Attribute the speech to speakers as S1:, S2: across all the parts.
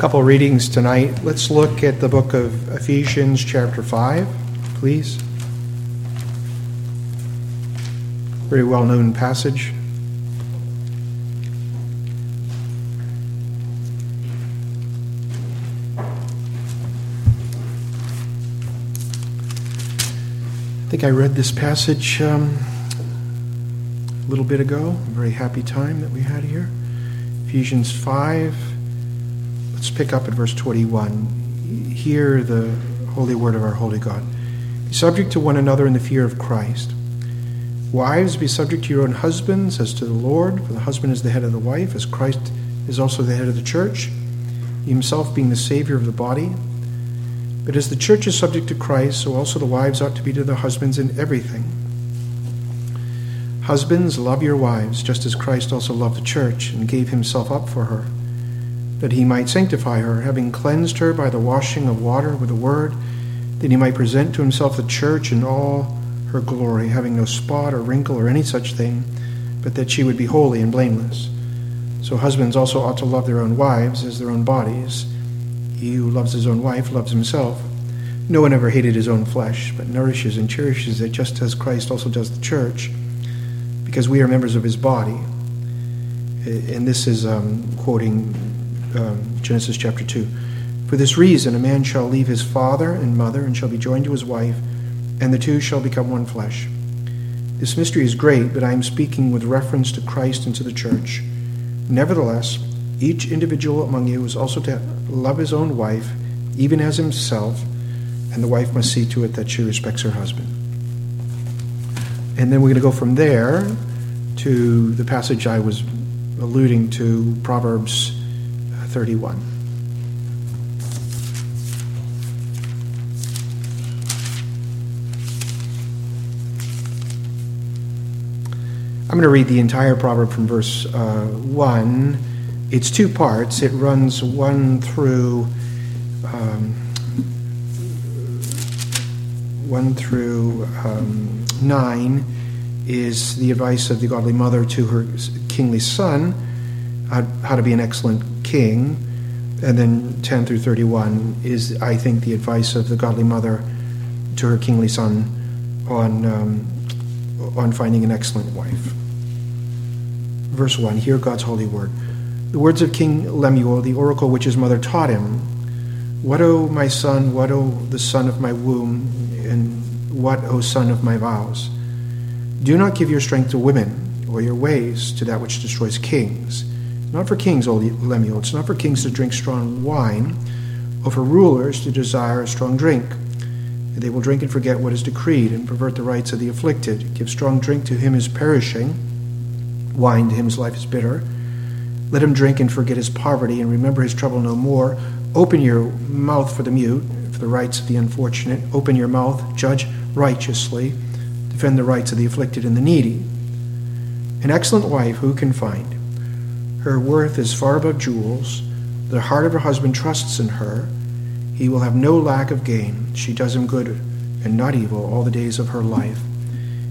S1: couple readings tonight. Let's look at the book of Ephesians, chapter 5, please. Very well known passage. I think I read this passage um, a little bit ago. A very happy time that we had here. Ephesians 5. Let's pick up at verse 21. Hear the holy word of our holy God. Be subject to one another in the fear of Christ. Wives, be subject to your own husbands as to the Lord, for the husband is the head of the wife, as Christ is also the head of the church, himself being the Savior of the body. But as the church is subject to Christ, so also the wives ought to be to their husbands in everything. Husbands, love your wives, just as Christ also loved the church and gave himself up for her, that he might sanctify her, having cleansed her by the washing of water with the word, that he might present to himself the church in all her glory, having no spot or wrinkle or any such thing, but that she would be holy and blameless. So husbands also ought to love their own wives as their own bodies. He who loves his own wife loves himself. No one ever hated his own flesh, but nourishes and cherishes it just as Christ also does the church, because we are members of his body. And this is um, quoting um, Genesis chapter 2. For this reason, a man shall leave his father and mother and shall be joined to his wife, and the two shall become one flesh. This mystery is great, but I am speaking with reference to Christ and to the church. Nevertheless, each individual among you is also to love his own wife, even as himself, and the wife must see to it that she respects her husband. And then we're going to go from there to the passage I was alluding to, Proverbs 31. I'm going to read the entire proverb from verse uh, 1 it's two parts. It runs one through um, one through um, nine is the advice of the godly mother to her kingly son, how, to be an excellent king, and then ten through thirty-one is, I think, the advice of the godly mother to her kingly son on um, on finding an excellent wife. Verse one: Hear God's holy word. The words of King Lemuel, the oracle which his mother taught him What, O my son, what, O the son of my womb, and what, O son of my vows? Do not give your strength to women, or your ways to that which destroys kings. Not for kings, O Lemuel, it's not for kings to drink strong wine, or for rulers to desire a strong drink. They will drink and forget what is decreed, and pervert the rights of the afflicted. Give strong drink to him who is perishing, wine to him whose life is bitter let him drink and forget his poverty and remember his trouble no more. Open your mouth for the mute, for the rights of the unfortunate. Open your mouth, judge righteously, defend the rights of the afflicted and the needy. An excellent wife who can find? Her worth is far above jewels. The heart of her husband trusts in her. He will have no lack of gain. She does him good and not evil all the days of her life.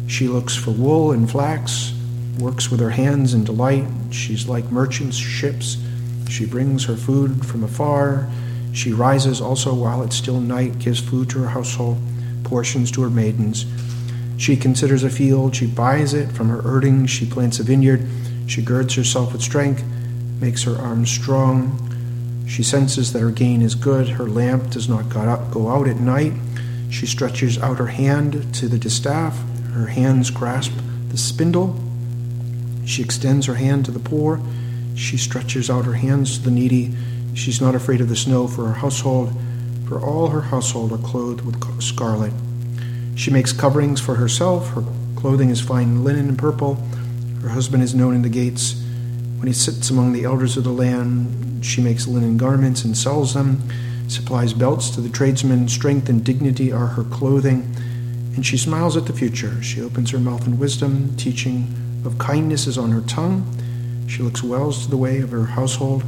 S1: She looks for wool and flax works with her hands in delight. She's like merchants' ships. She brings her food from afar. She rises also while it's still night, gives food to her household, portions to her maidens. She considers a field, she buys it from her earnings, she plants a vineyard, she girds herself with strength, makes her arms strong. She senses that her gain is good, her lamp does not go out at night. She stretches out her hand to the distaff, her hands grasp the spindle. She extends her hand to the poor. She stretches out her hands to the needy. She's not afraid of the snow for her household, for all her household are clothed with scarlet. She makes coverings for herself. Her clothing is fine linen and purple. Her husband is known in the gates. When he sits among the elders of the land, she makes linen garments and sells them, supplies belts to the tradesmen. Strength and dignity are her clothing. And she smiles at the future. She opens her mouth in wisdom, teaching of kindness is on her tongue. She looks well to the way of her household.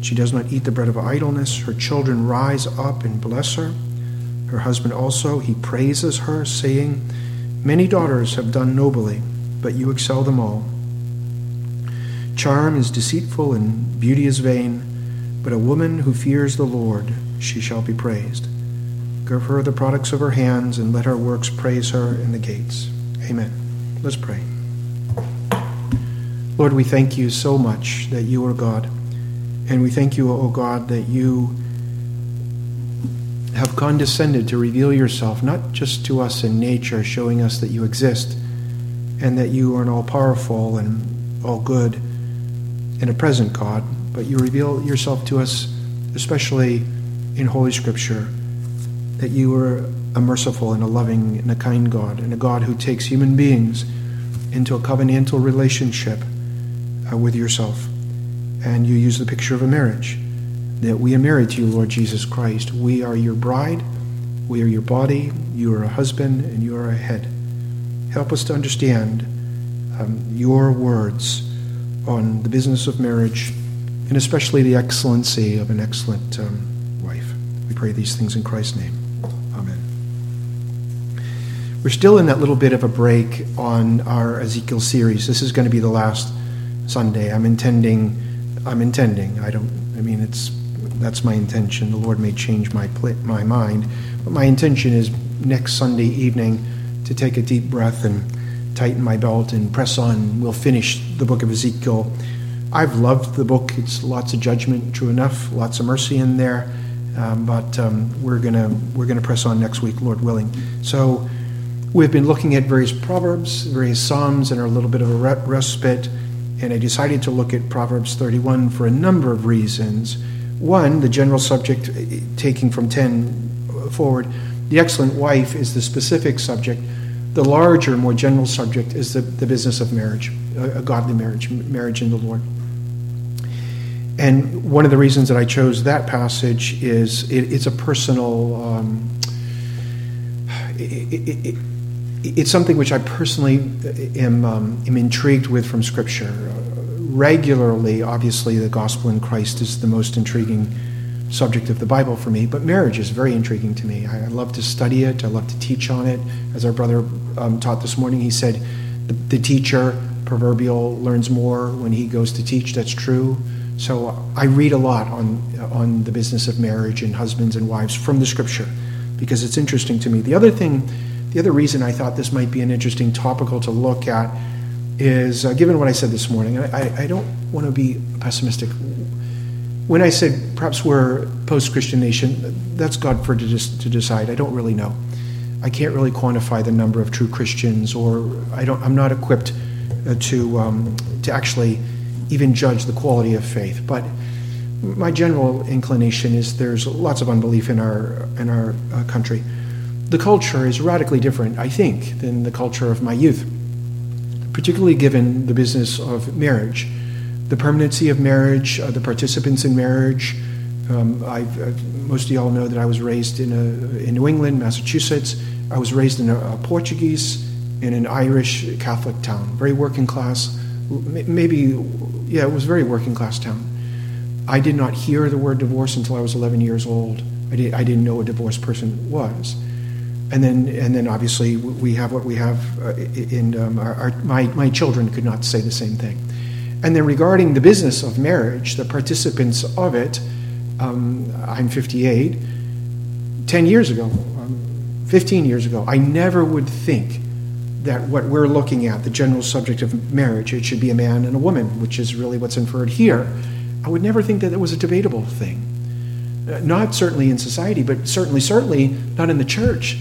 S1: She does not eat the bread of idleness. Her children rise up and bless her. Her husband also, he praises her, saying, Many daughters have done nobly, but you excel them all. Charm is deceitful and beauty is vain, but a woman who fears the Lord, she shall be praised. Give her the products of her hands, and let her works praise her in the gates. Amen. Let's pray. Lord, we thank you so much that you are God. And we thank you, O oh God, that you have condescended to reveal yourself, not just to us in nature, showing us that you exist and that you are an all powerful and all good and a present God, but you reveal yourself to us, especially in Holy Scripture, that you are a merciful and a loving and a kind God, and a God who takes human beings into a covenantal relationship uh, with yourself. And you use the picture of a marriage that we are married to you, Lord Jesus Christ. We are your bride, we are your body, you are a husband, and you are a head. Help us to understand um, your words on the business of marriage and especially the excellency of an excellent um, wife. We pray these things in Christ's name. Amen. We're still in that little bit of a break on our Ezekiel series. This is going to be the last Sunday. I'm intending, I'm intending, I don't, I mean, it's, that's my intention. The Lord may change my, my mind, but my intention is next Sunday evening to take a deep breath and tighten my belt and press on. We'll finish the book of Ezekiel. I've loved the book. It's lots of judgment, true enough, lots of mercy in there. Um, but um, we're gonna we're gonna press on next week, Lord willing. So we've been looking at various proverbs, various psalms, and are a little bit of a respite and I decided to look at Proverbs 31 for a number of reasons. One, the general subject, eh, taking from 10 forward, the excellent wife is the specific subject. The larger, more general subject is the, the business of marriage, a, a godly marriage, marriage in the Lord. And one of the reasons that I chose that passage is it, it's a personal. Um, it, it, it's something which I personally am, um, am intrigued with from Scripture. Regularly, obviously, the gospel in Christ is the most intriguing subject of the Bible for me, but marriage is very intriguing to me. I, love to study it, I love to teach on it. As our brother um, taught this morning, he said, the, the teacher, proverbial, learns more when he goes to teach. That's true. So I read a lot on, on the business of marriage and husbands and wives from the Scripture because it's interesting to me. The other thing the other reason I thought this might be an interesting topical to look at is uh, given what I said this morning, I, I don't want to be pessimistic. When I said perhaps we're post Christian nation, that's God for to, to decide. I don't really know. I can't really quantify the number of true Christians, or I don't, I'm not equipped uh, to, um, to actually even judge the quality of faith. But my general inclination is there's lots of unbelief in our, in our uh, country the culture is radically different, I think, than the culture of my youth, particularly given the business of marriage, the permanency of marriage, uh, the participants in marriage. Um, I've, uh, most of y'all know that I was raised in, a, in New England, Massachusetts. I was raised in a, a Portuguese and an Irish Catholic town, very working class. Maybe, yeah, it was very working class town. I did not hear the word divorce until I was 11 years old. I, did, I didn't know a divorced person was and then and then obviously we have what we have uh, in um, our, our, my my children could not say the same thing and then regarding the business of marriage the participants of it um, i'm 58 10 years ago um, 15 years ago i never would think that what we're looking at the general subject of marriage it should be a man and a woman which is really what's inferred here i would never think that it was a debatable thing uh, not certainly in society but certainly certainly not in the church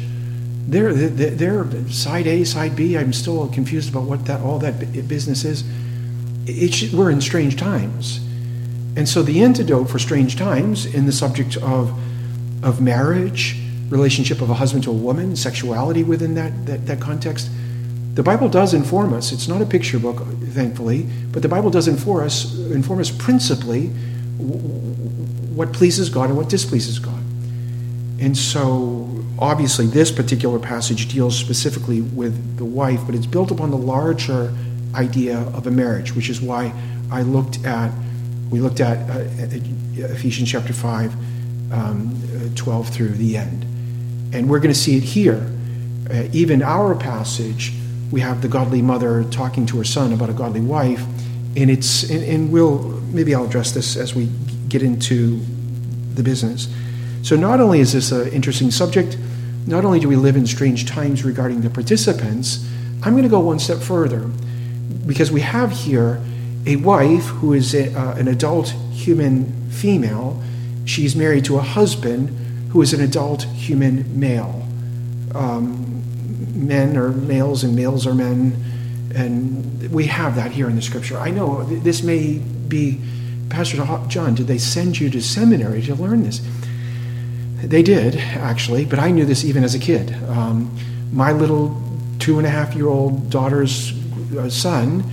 S1: they're, they're, side A, side B. I'm still confused about what that all that business is. It, we're in strange times, and so the antidote for strange times in the subject of of marriage, relationship of a husband to a woman, sexuality within that, that, that context, the Bible does inform us. It's not a picture book, thankfully, but the Bible does inform us inform us principally what pleases God and what displeases God. And so obviously this particular passage deals specifically with the wife, but it's built upon the larger idea of a marriage, which is why I looked at we looked at uh, Ephesians chapter five, um, twelve through the end, and we're going to see it here. Uh, even our passage, we have the godly mother talking to her son about a godly wife, and it's and, and we'll maybe I'll address this as we get into the business. So, not only is this an interesting subject, not only do we live in strange times regarding the participants, I'm going to go one step further because we have here a wife who is a, uh, an adult human female. She's married to a husband who is an adult human male. Um, men are males and males are men, and we have that here in the scripture. I know this may be, Pastor John, did they send you to seminary to learn this? They did, actually, but I knew this even as a kid. Um, my little two and a half year old daughter's Uh, son,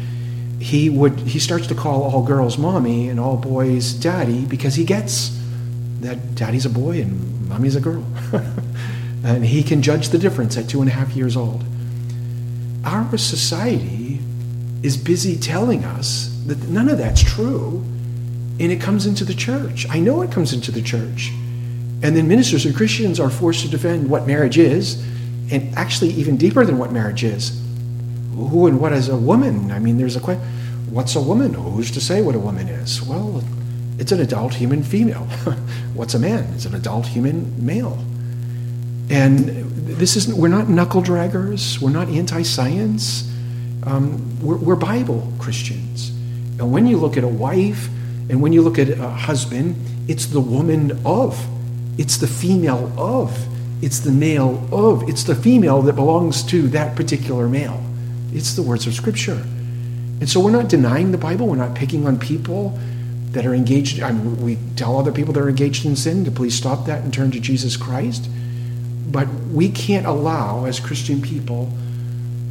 S1: he would he starts to call all girls mommy and all boys daddy because he gets that daddy's a boy and mommy's a girl. and he can judge the difference at two and a half years old. Our society is busy telling us that none of that's true, and it comes into the church. I know it comes into the church. And then ministers and Christians are forced to defend what marriage is, and actually even deeper than what marriage is. Who and what is a woman? I mean, there's a question what's a woman? Who's to say what a woman is? Well, it's an adult human female. what's a man? It's an adult human male. And this isn't, we're not knuckle draggers, we're not anti science, um, we're, we're Bible Christians. And when you look at a wife and when you look at a husband, it's the woman of it's the female of. It's the male of. It's the female that belongs to that particular male. It's the words of Scripture. And so we're not denying the Bible. We're not picking on people that are engaged. I mean, we tell other people that are engaged in sin to please stop that and turn to Jesus Christ. But we can't allow, as Christian people,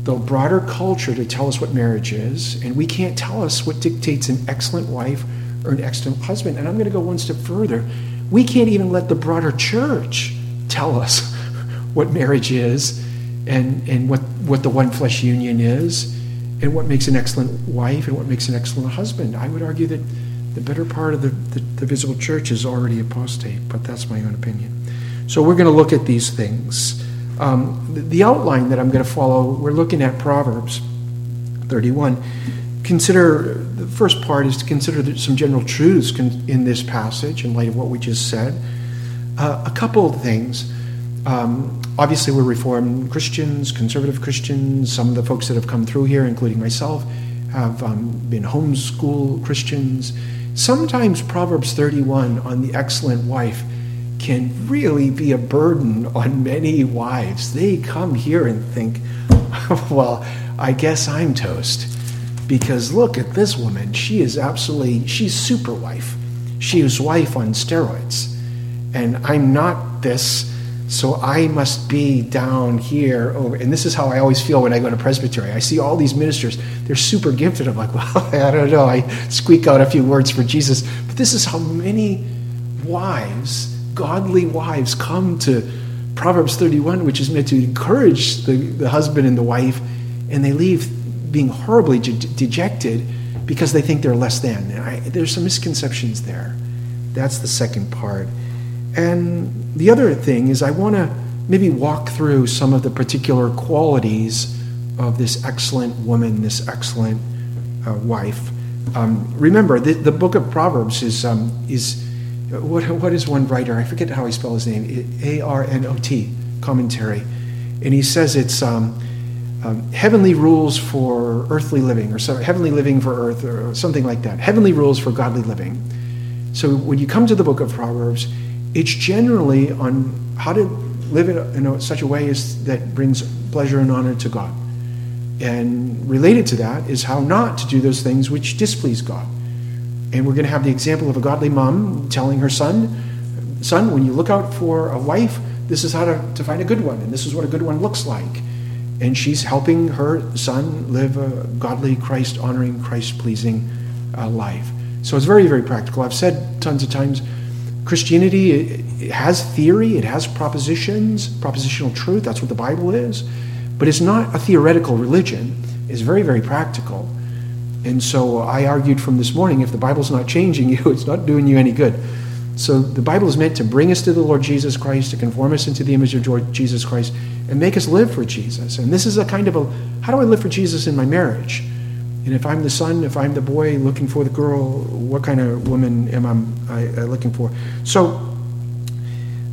S1: the broader culture to tell us what marriage is, and we can't tell us what dictates an excellent wife or an excellent husband. And I'm going to go one step further. We can't even let the broader church tell us what marriage is and, and what, what the one flesh union is and what makes an excellent wife and what makes an excellent husband. I would argue that the better part of the, the, the visible church is already apostate, but that's my own opinion. So we're going to look at these things. Um, the, the outline that I'm going to follow, we're looking at Proverbs 31 consider the first part is to consider some general truths in this passage in light of what we just said. Uh, a couple of things. Um, obviously, we're Reformed Christians, conservative Christians. Some of the folks that have come through here, including myself, have um, been homeschool Christians. Sometimes Proverbs 31 on the excellent wife can really be a burden on many wives. They come here and think, well, I guess I'm toast because look at this woman. She is absolutely, she's super wife. She is wife on steroids. And I'm not this, so I must be down here. Over. And this is how I always feel when I go to presbytery. I see all these ministers, they're super gifted. I'm like, well, I don't know. I squeak out a few words for Jesus. But this is how many wives, godly wives, come to Proverbs 31, which is meant to encourage the, the husband and the wife, and they leave being horribly de- dejected because they think they're less than. I, there's some misconceptions there. That's the second part. And the other thing is, I want to maybe walk through some of the particular qualities of this excellent woman, this excellent uh, wife. Um, remember, the, the, book of Proverbs is, um, is what, what is one writer? I forget how he spells his name. A R N O T, commentary. And he says it's. Um, um, heavenly rules for earthly living, or heavenly living for earth, or something like that. Heavenly rules for godly living. So when you come to the book of Proverbs, it's generally on how to live in, a, such a way as that brings pleasure and honor to God. And related to that is how not to do those things which displease God. And we're going to have the example of a godly mom telling her son, Son, when you look out for a wife, this is how to, to find a good one, and this is what a good one looks like and she's helping her son live a godly, Christ honoring, Christ pleasing uh, life. So it's very, very practical. I've said tons of times Christianity it, has theory, it has propositions, propositional truth. That's what the Bible is. But it's not a theoretical religion, it's very, very practical. And so I argued from this morning if the Bible's not changing you, it's not doing you any good. So the Bible is meant to bring us to the Lord Jesus Christ, to conform us into the image of Jesus Christ, and make us live for Jesus. And this is a kind of a how do I live for Jesus in my marriage? And if I'm the son, if I'm the boy looking for the girl, what kind of woman am I, I looking for? So,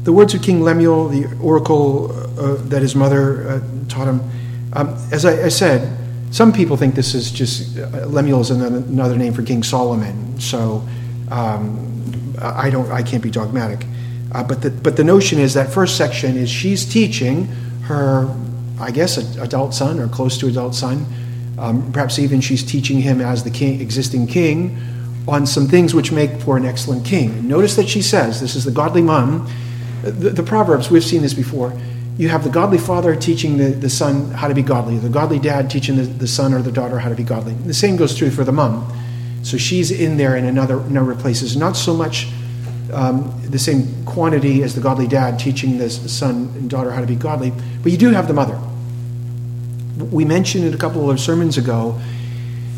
S1: the words of King Lemuel, the oracle uh, that his mother uh, taught him, um, as I, I, said, some people think this is just uh, Lemuel is another, another, name for King Solomon. So, um, I don't, I can't be dogmatic. Uh, but the but the notion is that first section is she's teaching her, I guess, adult son or close to adult son um, perhaps even she's teaching him as the king, existing king on some things which make for an excellent king. Notice that she says, this is the godly mom. The, the Proverbs, we've seen this before. You have the godly father teaching the, the son how to be godly, the godly dad teaching the, the son or the daughter how to be godly. The same goes true for the mom. So she's in there in another number of places. Not so much um, the same quantity as the godly dad teaching the son and daughter how to be godly, but you do have the mother we mentioned it a couple of sermons ago.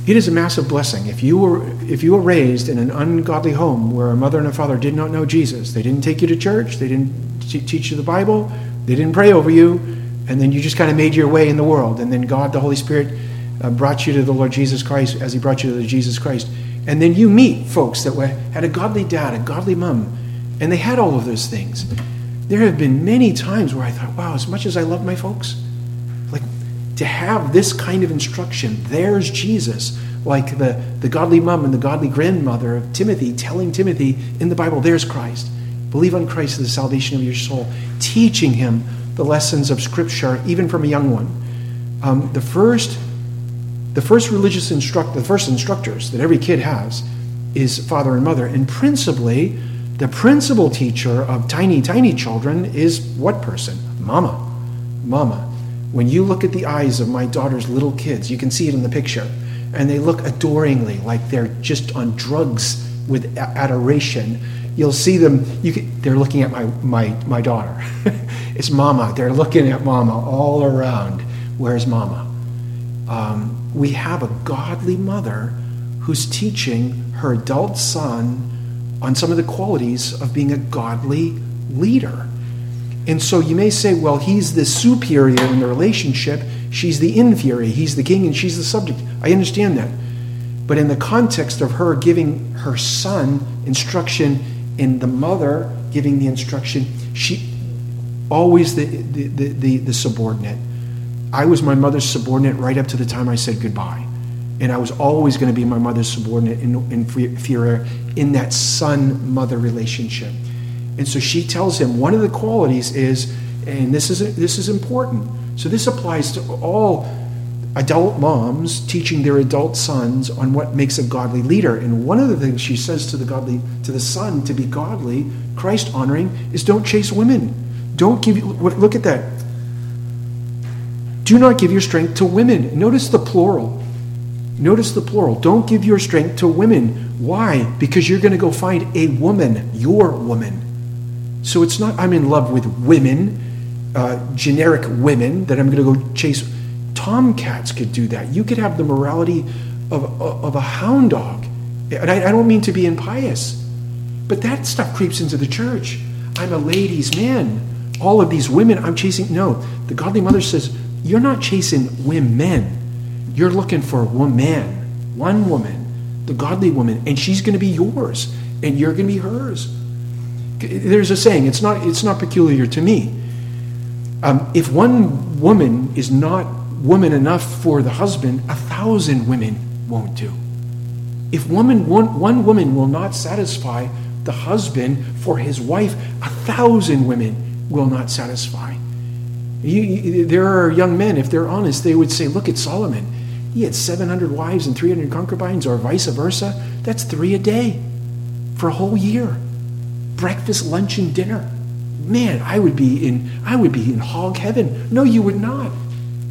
S1: It is a massive blessing. If you were if you were raised in an ungodly home where a mother and a father did not know Jesus, they didn't take you to church, they didn't teach you the Bible, they didn't pray over you, and then you just kind of made your way in the world, and then God, the Holy Spirit, uh, brought you to the Lord Jesus Christ as He brought you to the Jesus Christ, and then you meet folks that were, had a godly dad, a godly mom, and they had all of those things. There have been many times where I thought, wow, as much as I love my folks, to have this kind of instruction. There's Jesus, like the, the godly mom and the godly grandmother of Timothy telling Timothy in the Bible, there's Christ. Believe on Christ for the salvation of your soul, teaching him the lessons of Scripture, even from a young one. Um, the first, the first religious instruct, the first instructors that every kid has, is father and mother, and principally, the principal teacher of tiny, tiny children is what person? Mama, mama. When you look at the eyes of my daughter's little kids, you can see it in the picture, and they look adoringly like they're just on drugs with adoration. You'll see them, you can, they're looking at my, my, my daughter. it's mama. They're looking at mama all around. Where's mama? Um, we have a godly mother who's teaching her adult son on some of the qualities of being a godly leader. And so you may say, well, he's the superior in the relationship, she's the inferior, he's the king and she's the subject. I understand that. But in the context of her giving her son instruction and the mother giving the instruction, she always the, the, the, the, the subordinate. I was my mother's subordinate right up to the time I said goodbye. And I was always going to be my mother's subordinate and inferior in that son mother relationship. And so she tells him one of the qualities is, and this is, this is important. So this applies to all adult moms teaching their adult sons on what makes a godly leader. And one of the things she says to the godly, to the son to be godly, Christ honoring, is don't chase women. Don't give look at that. Do not give your strength to women. Notice the plural. Notice the plural. Don't give your strength to women. Why? Because you're going to go find a woman, your woman. So it's not I'm in love with women, uh, generic women, that I'm going to go chase. Tomcats could do that. You could have the morality of, of a hound dog. And I, I don't mean to be impious, but that stuff creeps into the church. I'm a ladies' man. All of these women I'm chasing. No, the godly mother says, You're not chasing women. You're looking for a woman, one woman, the godly woman, and she's going to be yours, and you're going to be hers. There's a saying, it's not, it's not peculiar to me. Um, if one woman is not woman enough for the husband, a thousand women won't do. If woman, one, one woman will not satisfy the husband for his wife, a thousand women will not satisfy. You, you, there are young men, if they're honest, they would say, Look at Solomon. He had 700 wives and 300 concubines, or vice versa. That's three a day for a whole year breakfast, lunch, and dinner. Man, I would be in I would be in hog heaven. No, you would not.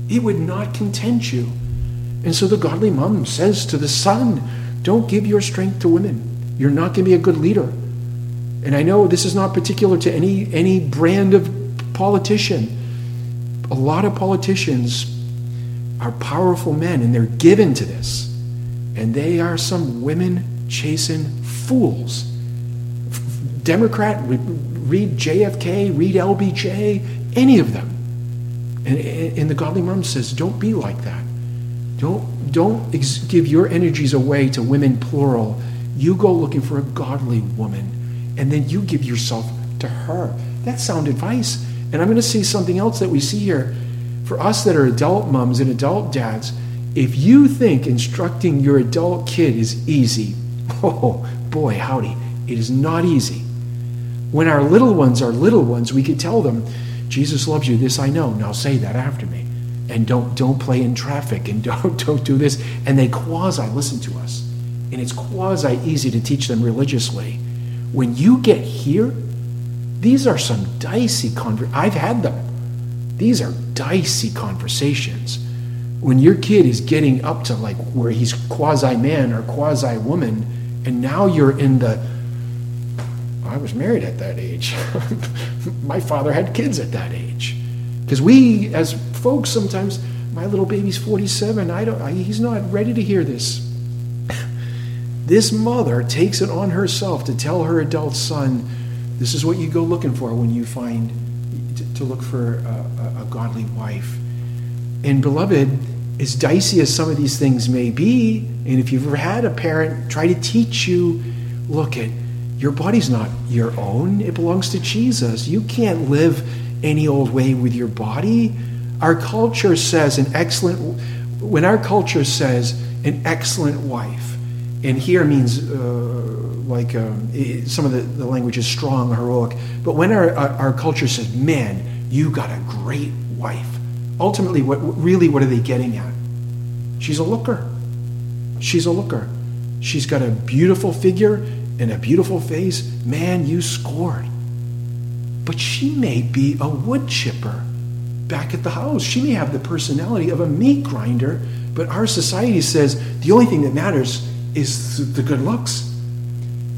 S1: It would not content you. And so the godly mom says to the son, Don't give your strength to women. You're not going to be a good leader. And I know this is not particular to any, any brand of politician. A lot of politicians are powerful men and they're given to this. And they are some women chasing fools Democrat, read JFK, read LBJ, any of them. And, and the godly mom says, don't be like that. Don't, don't ex- give your energies away to women plural. You go looking for a godly woman, and then you give yourself to her. That's sound advice. And I'm going to say something else that we see here. For us that are adult moms and adult dads, if you think instructing your adult kid is easy, oh boy, howdy, it is not easy. When our little ones are little ones, we could tell them, Jesus loves you, this I know. Now say that after me. And don't don't play in traffic and don't don't do this. And they quasi listen to us. And it's quasi easy to teach them religiously. When you get here, these are some dicey conver- I've had them. These are dicey conversations. When your kid is getting up to like where he's quasi man or quasi woman, and now you're in the I was married at that age. my father had kids at that age. Because we, as folks, sometimes my little baby's 47. I don't. I, he's not ready to hear this. this mother takes it on herself to tell her adult son, "This is what you go looking for when you find to, to look for a, a, a godly wife." And beloved, as dicey as some of these things may be, and if you've ever had a parent try to teach you, look at your body's not your own, it belongs to Jesus. You can't live any old way with your body. Our culture says an excellent, when our culture says an excellent wife, and here means uh, like um, some of the, the language is strong, heroic, but when our, our, culture says, man, you got a great wife, ultimately, what really, what are they getting at? She's a looker. She's a looker. She's got a beautiful figure and a beautiful face, man, you scored. But she may be a wood chipper back at the house. She may have the personality of a meat grinder, but our society says the only thing that matters is the good looks.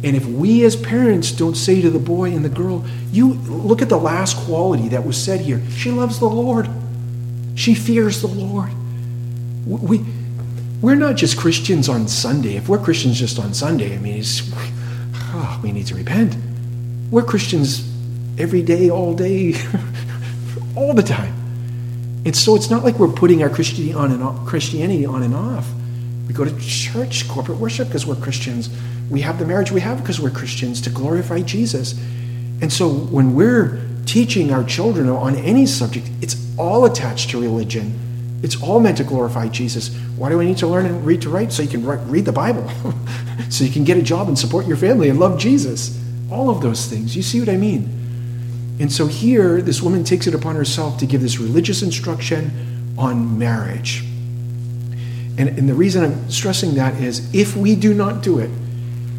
S1: And if we as parents don't say to the boy and the girl, you look at the last quality that was said here. She loves the Lord. She fears the Lord. We, we're not just Christians on Sunday. If we're Christians just on Sunday, I mean, oh, we need to repent. We're Christians every day, all day, all the time. And so it's not like we're putting our Christianity on and off, Christianity on and off. We go to church, corporate worship because we're Christians. We have the marriage we have because we're Christians to glorify Jesus. And so when we're teaching our children on any subject, it's all attached to religion. It's all meant to glorify Jesus. Why do I need to learn and read to write? So you can read the Bible, so you can get a job and support your family and love Jesus. All of those things. You see what I mean? And so here, this woman takes it upon herself to give this religious instruction on marriage. And, and the reason I'm stressing that is if we do not do it,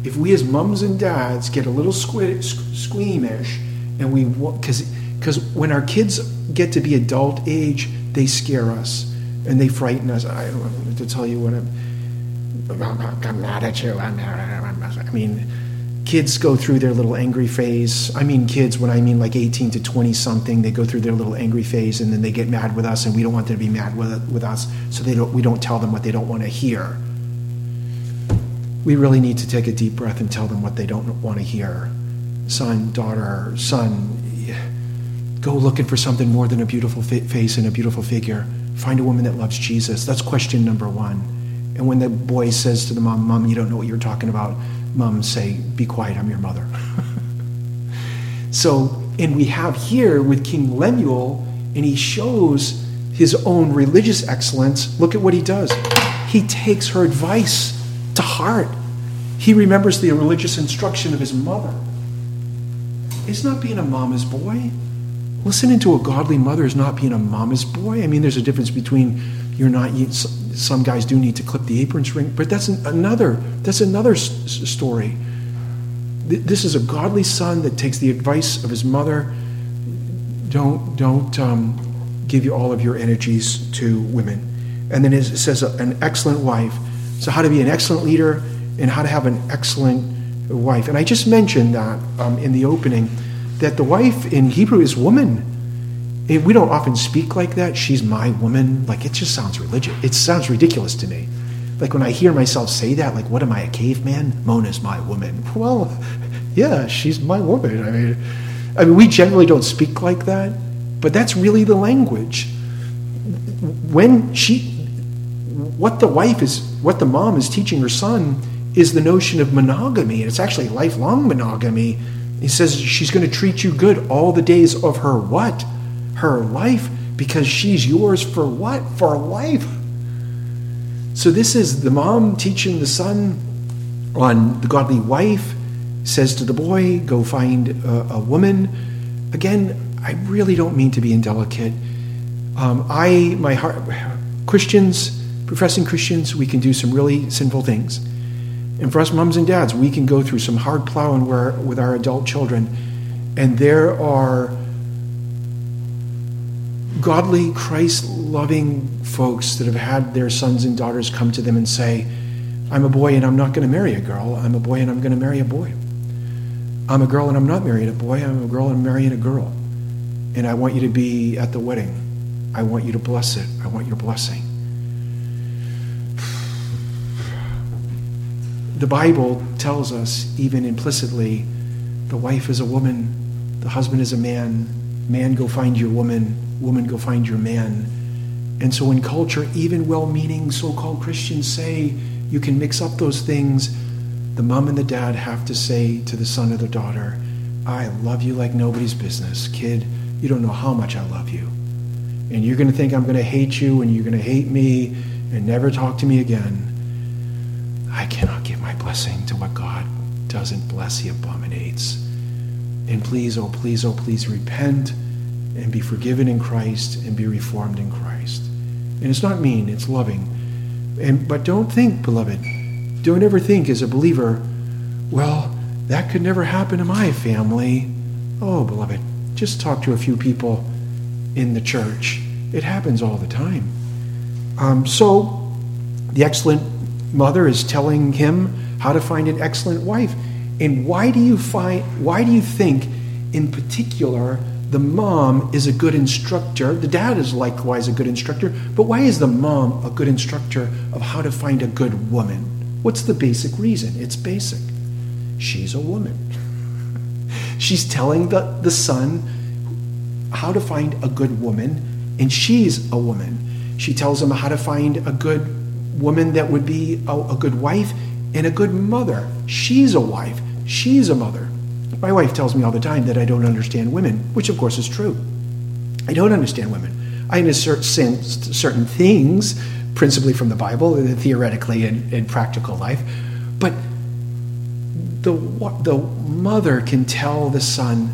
S1: if we as mums and dads get a little squeamish and we because because when our kids get to be adult age they scare us and they frighten us. I don't want to tell you what I'm. I'm mad at you. I'm, I mean, kids go through their little angry phase. I mean, kids, when I mean like 18 to 20 something, they go through their little angry phase and then they get mad with us, and we don't want them to be mad with, with us, so they don't, we don't tell them what they don't want to hear. We really need to take a deep breath and tell them what they don't want to hear. Son, daughter, son, go looking for something more than a beautiful face and a beautiful figure. Find a woman that loves Jesus. That's question number one. And when the boy says to the mom, Mom, you don't know what you're talking about, mom say, Be quiet, I'm your mother. so, and we have here with King Lemuel, and he shows his own religious excellence. Look at what he does. He takes her advice to heart. He remembers the religious instruction of his mother. It's not being a mama's boy. Listening to a godly mother is not being a mama's boy. I mean, there's a difference between you're not. Some guys do need to clip the apron string, but that's another. That's another story. This is a godly son that takes the advice of his mother. Don't don't um, give you all of your energies to women. And then it says an excellent wife. So how to be an excellent leader and how to have an excellent wife. And I just mentioned that um, in the opening that the wife in Hebrew is woman. We don't often speak like that. She's my woman. Like it just sounds religious. It sounds ridiculous to me. Like when I hear myself say that, like, what am I, a caveman? Mona's my woman. Well, yeah, she's my woman. I mean, I mean, we generally don't speak like that, but that's really the language. When she, what the wife is, what the mom is teaching her son is the notion of monogamy. And it's actually lifelong monogamy. He says she's going to treat you good all the days of her what? Her life, because she's yours for what? For life. So this is the mom teaching the son on the godly wife, says to the boy, go find a, a woman. Again, I really don't mean to be indelicate. Um, I, my heart, Christians, professing Christians, we can do some really sinful things. And for us moms and dads, we can go through some hard plowing where, with our adult children. And there are godly, Christ loving folks that have had their sons and daughters come to them and say, I'm a boy and I'm not going to marry a girl. I'm a boy and I'm going to marry a boy. I'm a girl and I'm not marrying a boy. I'm a girl and I'm marrying a girl. And I want you to be at the wedding. I want you to bless it. I want your blessing. The Bible tells us, even implicitly, the wife is a woman, the husband is a man. Man, go find your woman. Woman, go find your man. And so, in culture, even well meaning so called Christians say you can mix up those things. The mom and the dad have to say to the son or the daughter, I love you like nobody's business. Kid, you don't know how much I love you. And you're going to think I'm going to hate you and you're going to hate me and never talk to me again. I cannot give my blessing to what God doesn't bless, he abominates. And please, oh, please, oh, please repent and be forgiven in Christ and be reformed in Christ. And it's not mean, it's loving. And, but don't think, beloved, don't ever think as a believer, well, that could never happen to my family. Oh, beloved, just talk to a few people in the church. It happens all the time. Um, so, the excellent mother is telling him how to find an excellent wife. And why do you find why do you think in particular the mom is a good instructor? The dad is likewise a good instructor, but why is the mom a good instructor of how to find a good woman? What's the basic reason? It's basic. She's a woman. she's telling the, the son how to find a good woman, and she's a woman. She tells him how to find a good woman that would be a, a good wife and a good mother. She's a wife, she's a mother. My wife tells me all the time that I don't understand women, which of course is true. I don't understand women. I understand certain things, principally from the Bible, uh, theoretically and in practical life, but the, the mother can tell the son,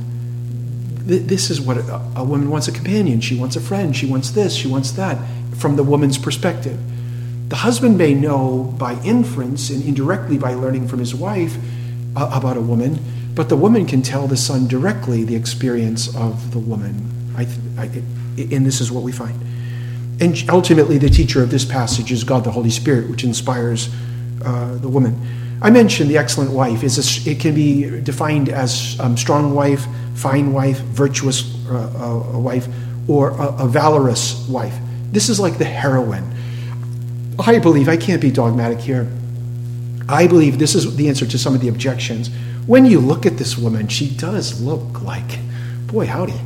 S1: this is what a woman wants a companion. She wants a friend. She wants this. She wants that from the woman's perspective. The husband may know by inference and indirectly by learning from his wife uh, about a woman, but the woman can tell the son directly the experience of the woman. I, I, and this is what we find. And ultimately, the teacher of this passage is God the Holy Spirit, which inspires uh, the woman. I mentioned the excellent wife. Is it can be defined as um, strong wife, fine wife, virtuous uh, uh, wife, or a, a valorous wife. This is like the heroine I believe, I can't be dogmatic here. I believe this is the answer to some of the objections. When you look at this woman, she does look like, boy, howdy.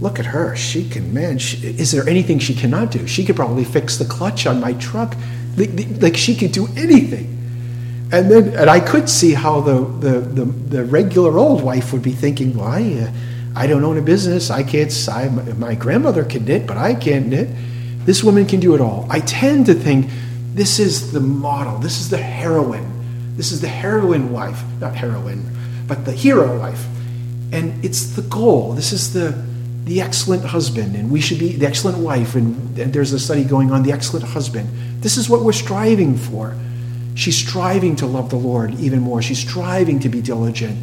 S1: Look at her. She can, man, she, is there anything she cannot do? She could probably fix the clutch on my truck. Like, like she could do anything. And then, and I could see how the, the, the, the regular old wife would be thinking, well, I, uh, I don't own a business. I can't, I, my grandmother can knit, but I can't knit. This woman can do it all. I tend to think this is the model, this is the heroine, this is the heroine wife, not heroine, but the hero wife. And it's the goal. This is the the excellent husband, and we should be the excellent wife. And, there's a study going on the excellent husband. This is what we're striving for. She's striving to love the Lord even more. She's striving to be diligent.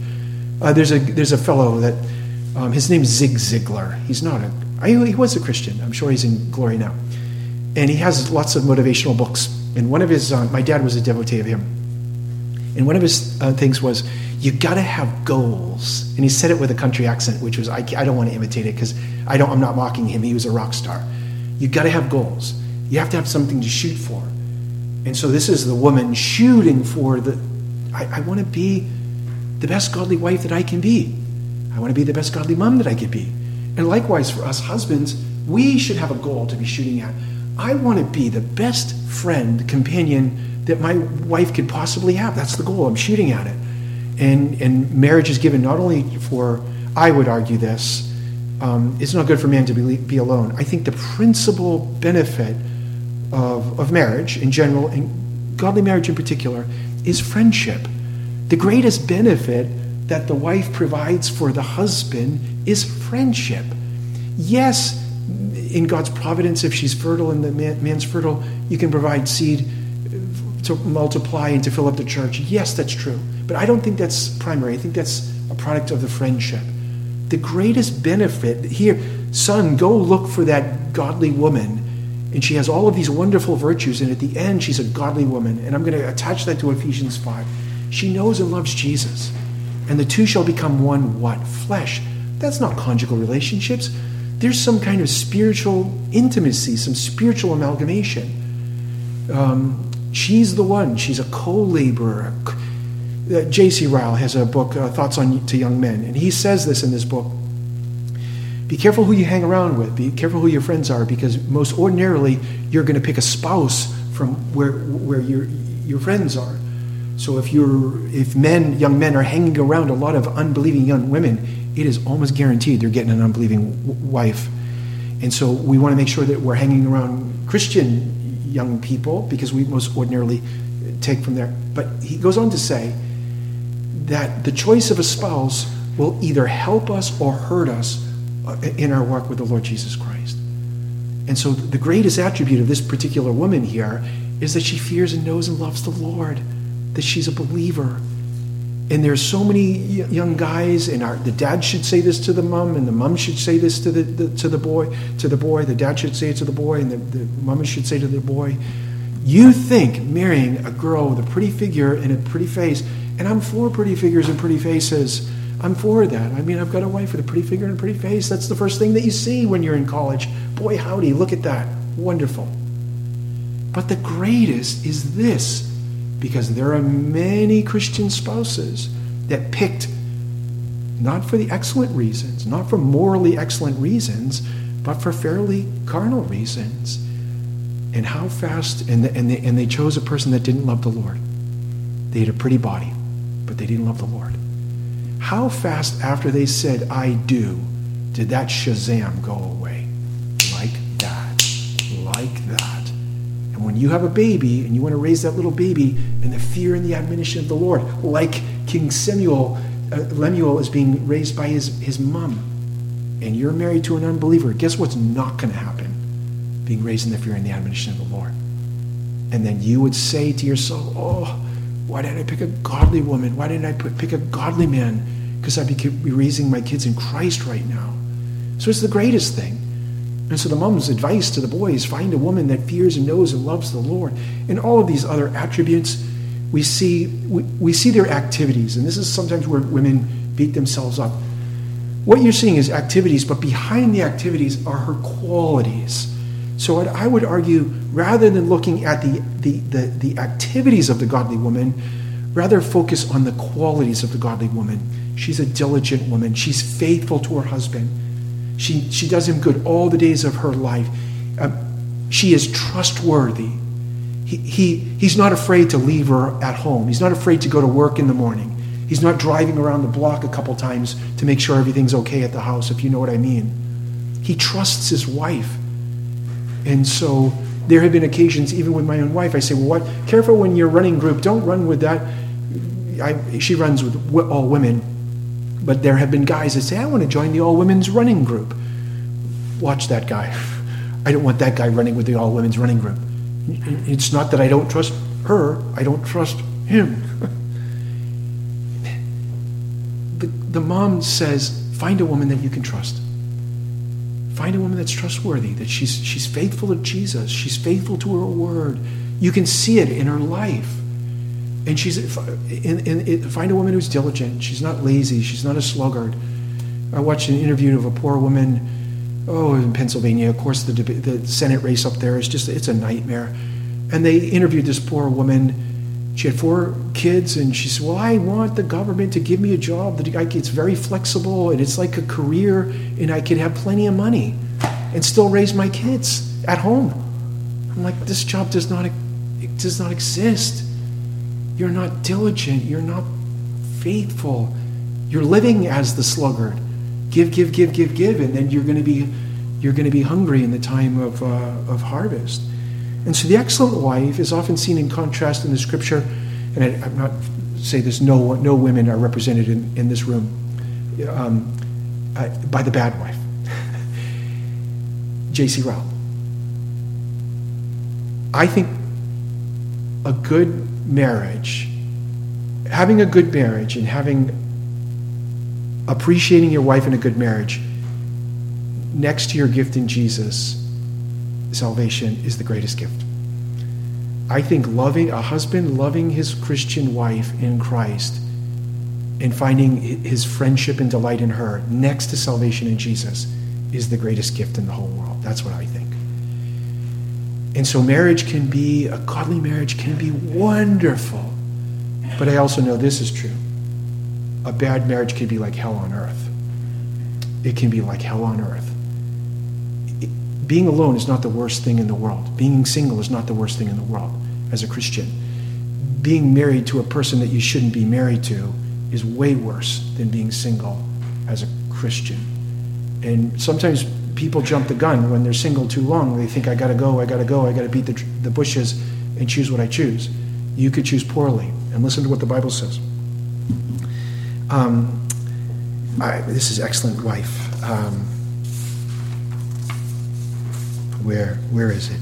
S1: Uh, there's a there's a fellow that um, his name's Zig Ziglar. He's not a he was a Christian. I'm sure he's in glory now and he has lots of motivational books. And one of his, uh, my dad was a devotee of him. And one of his uh, things was, you got to have goals. And he said it with a country accent, which was, I, I don't want to imitate it because I don't, I'm not mocking him. He was a rock star. You got to have goals. You have to have something to shoot for. And so this is the woman shooting for the, I, I want to be the best godly wife that I can be. I want to be the best godly mom that I can be. And likewise for us husbands, we should have a goal to be shooting at. I want to be the best friend, companion that my wife could possibly have. That's the goal. I'm shooting at it. And, and marriage is given not only for, I would argue this, um, it's not good for man to be, be alone. I think the principal benefit of, of marriage in general, and godly marriage in particular, is friendship. The greatest benefit that the wife provides for the husband is friendship. Yes, in God's providence, if she's fertile and the man, man's fertile, you can provide seed to multiply and to fill up the church. Yes, that's true. But I don't think that's primary. I think that's a product of the friendship. The greatest benefit here, son, go look for that godly woman. And she has all of these wonderful virtues. And at the end, she's a godly woman. And I'm going to attach that to Ephesians 5. She knows and loves Jesus. And the two shall become one what? Flesh. That's not conjugal relationships. There's some kind of spiritual intimacy, some spiritual amalgamation. Um, she's the one. She's a co-laborer. Uh, J.C. Ryle has a book, uh, Thoughts on to Young Men, and he says this in this book. Be careful who you hang around with. Be careful who your friends are, because most ordinarily you're going to pick a spouse from where where your your friends are. So if you're if men, young men, are hanging around a lot of unbelieving young women, it is almost guaranteed they're getting an unbelieving w- wife. And so we want to make sure that we're hanging around Christian young people because we most ordinarily take from there. But he goes on to say that the choice of a spouse will either help us or hurt us uh, in our work with the Lord Jesus Christ. And so the greatest attribute of this particular woman here is that she fears and knows and loves the Lord that she's a believer. And there's so many young guys, and our, the dad should say this to the mom, and the mom should say this to the, the, to the boy. To the boy, the dad should say it to the boy, and the, the should say to the boy. You think marrying a girl with a pretty figure and a pretty face, and I'm for pretty figures and pretty faces. I'm for that. I mean, I've got a wife with a pretty figure and a pretty face. That's the first thing that you see when you're in college. Boy, howdy, look at that. Wonderful. But the greatest is this because there are many Christian spouses that picked not for the excellent reasons, not for morally excellent reasons, but for fairly carnal reasons. And how fast, and, the, and, they, and they chose a person that didn't love the Lord. They had a pretty body, but they didn't love the Lord. How fast after they said, I do, did that Shazam go away? Like that. Like that. And when you have a baby and you want to raise that little baby in the fear and the admonition of the Lord, like King Samuel, uh, Lemuel is being raised by his, his mom, and you're married to an unbeliever, guess what's not going to happen? Being raised in the fear and the admonition of the Lord. And then you would say to yourself, oh, why didn't I pick a godly woman? Why didn't I pick a godly man? Because I'd be raising my kids in Christ right now. So it's the greatest thing. And so the mom's advice to the boys find a woman that fears and knows and loves the Lord. And all of these other attributes, we see, we, we see their activities. And this is sometimes where women beat themselves up. What you're seeing is activities, but behind the activities are her qualities. So I would argue, rather than looking at the, the, the, the activities of the godly woman, rather focus on the qualities of the godly woman. She's a diligent woman. She's faithful to her husband. She, she does him good all the days of her life. Uh, she is trustworthy. He, he, he's not afraid to leave her at home. He's not afraid to go to work in the morning. He's not driving around the block a couple times to make sure everything's okay at the house, if you know what I mean. He trusts his wife. And so there have been occasions, even with my own wife, I say, well, what? Careful when you're running group. Don't run with that. I, she runs with all women but there have been guys that say, I want to join the all women's running group. Watch that guy. I don't want that guy running with the all women's running group. It's not that I don't trust her, I don't trust him. the, the mom says, Find a woman that you can trust. Find a woman that's trustworthy, that she's, she's faithful to Jesus, she's faithful to her word. You can see it in her life. And she's in, in, in, find a woman who's diligent. She's not lazy. She's not a sluggard. I watched an interview of a poor woman, oh, in Pennsylvania. Of course, the the Senate race up there is just it's a nightmare. And they interviewed this poor woman. She had four kids, and she said, "Well, I want the government to give me a job that it's very flexible and it's like a career, and I could have plenty of money and still raise my kids at home." I'm like, this job does not, it does not exist. You're not diligent. You're not faithful. You're living as the sluggard. Give, give, give, give, give, and then you're going to be, you're going to be hungry in the time of, uh, of harvest. And so the excellent wife is often seen in contrast in the scripture, and I, am not say this, no, no women are represented in, in this room, um, uh, by the bad wife. J.C. Ryle. I think a good marriage, having a good marriage and having appreciating your wife in a good marriage, next to your gift in Jesus, salvation is the greatest gift. I think loving a husband loving his Christian wife in Christ and finding his friendship and delight in her next to salvation in Jesus is the greatest gift in the whole world. That's what I think. And so marriage can be, a godly marriage can be wonderful. But I also know this is true. A bad marriage can be like hell on earth. It can be like hell on earth. It, being alone is not the worst thing in the world. Being single is not the worst thing in the world as a Christian. Being married to a person that you shouldn't be married to is way worse than being single as a Christian. And sometimes people jump the gun when they're single too long. They think, I gotta go, I gotta go, I gotta beat the, the bushes and choose what I choose. You could choose poorly. And listen to what the Bible says. Um, I, this is excellent wife. Um, where where is it?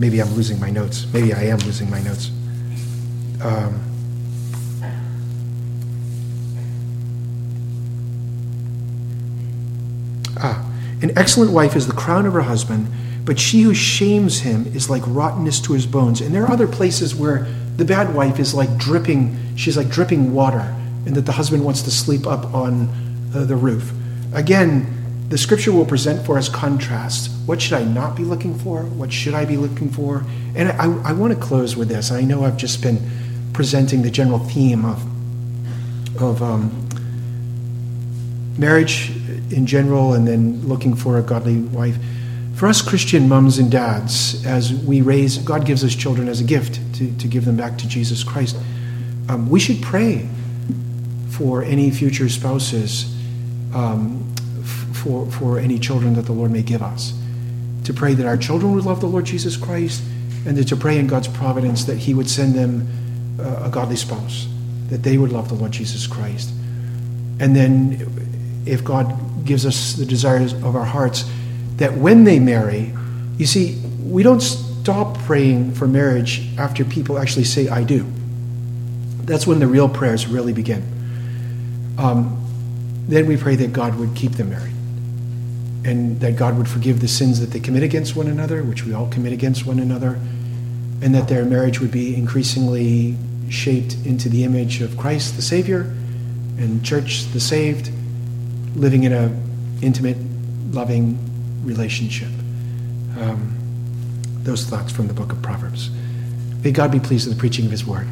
S1: Maybe I'm losing my notes. Maybe I am losing my notes. Um, ah, an excellent wife is the crown of her husband, but she who shames him is like rottenness to his bones. And there are other places where the bad wife is like dripping, she's like dripping water, and that the husband wants to sleep up on uh, the roof. Again, the scripture will present for us contrasts. What should I not be looking for? What should I be looking for? And I, I want to close with this. I know I've just been presenting the general theme of, of um, marriage in general and then looking for a godly wife. For us Christian mums and dads, as we raise, God gives us children as a gift to, to give them back to Jesus Christ. Um, we should pray for any future spouses, um, for, for any children that the Lord may give us. To pray that our children would love the Lord Jesus Christ, and to pray in God's providence that He would send them uh, a godly spouse, that they would love the Lord Jesus Christ. And then, if God gives us the desires of our hearts, that when they marry, you see, we don't stop praying for marriage after people actually say, I do. That's when the real prayers really begin. Um, then we pray that God would keep them married and that God would forgive the sins that they commit against one another, which we all commit against one another, and that their marriage would be increasingly shaped into the image of Christ the Savior and church the saved, living in a intimate, loving relationship. Um, those thoughts from the book of Proverbs. May God be pleased with the preaching of his word.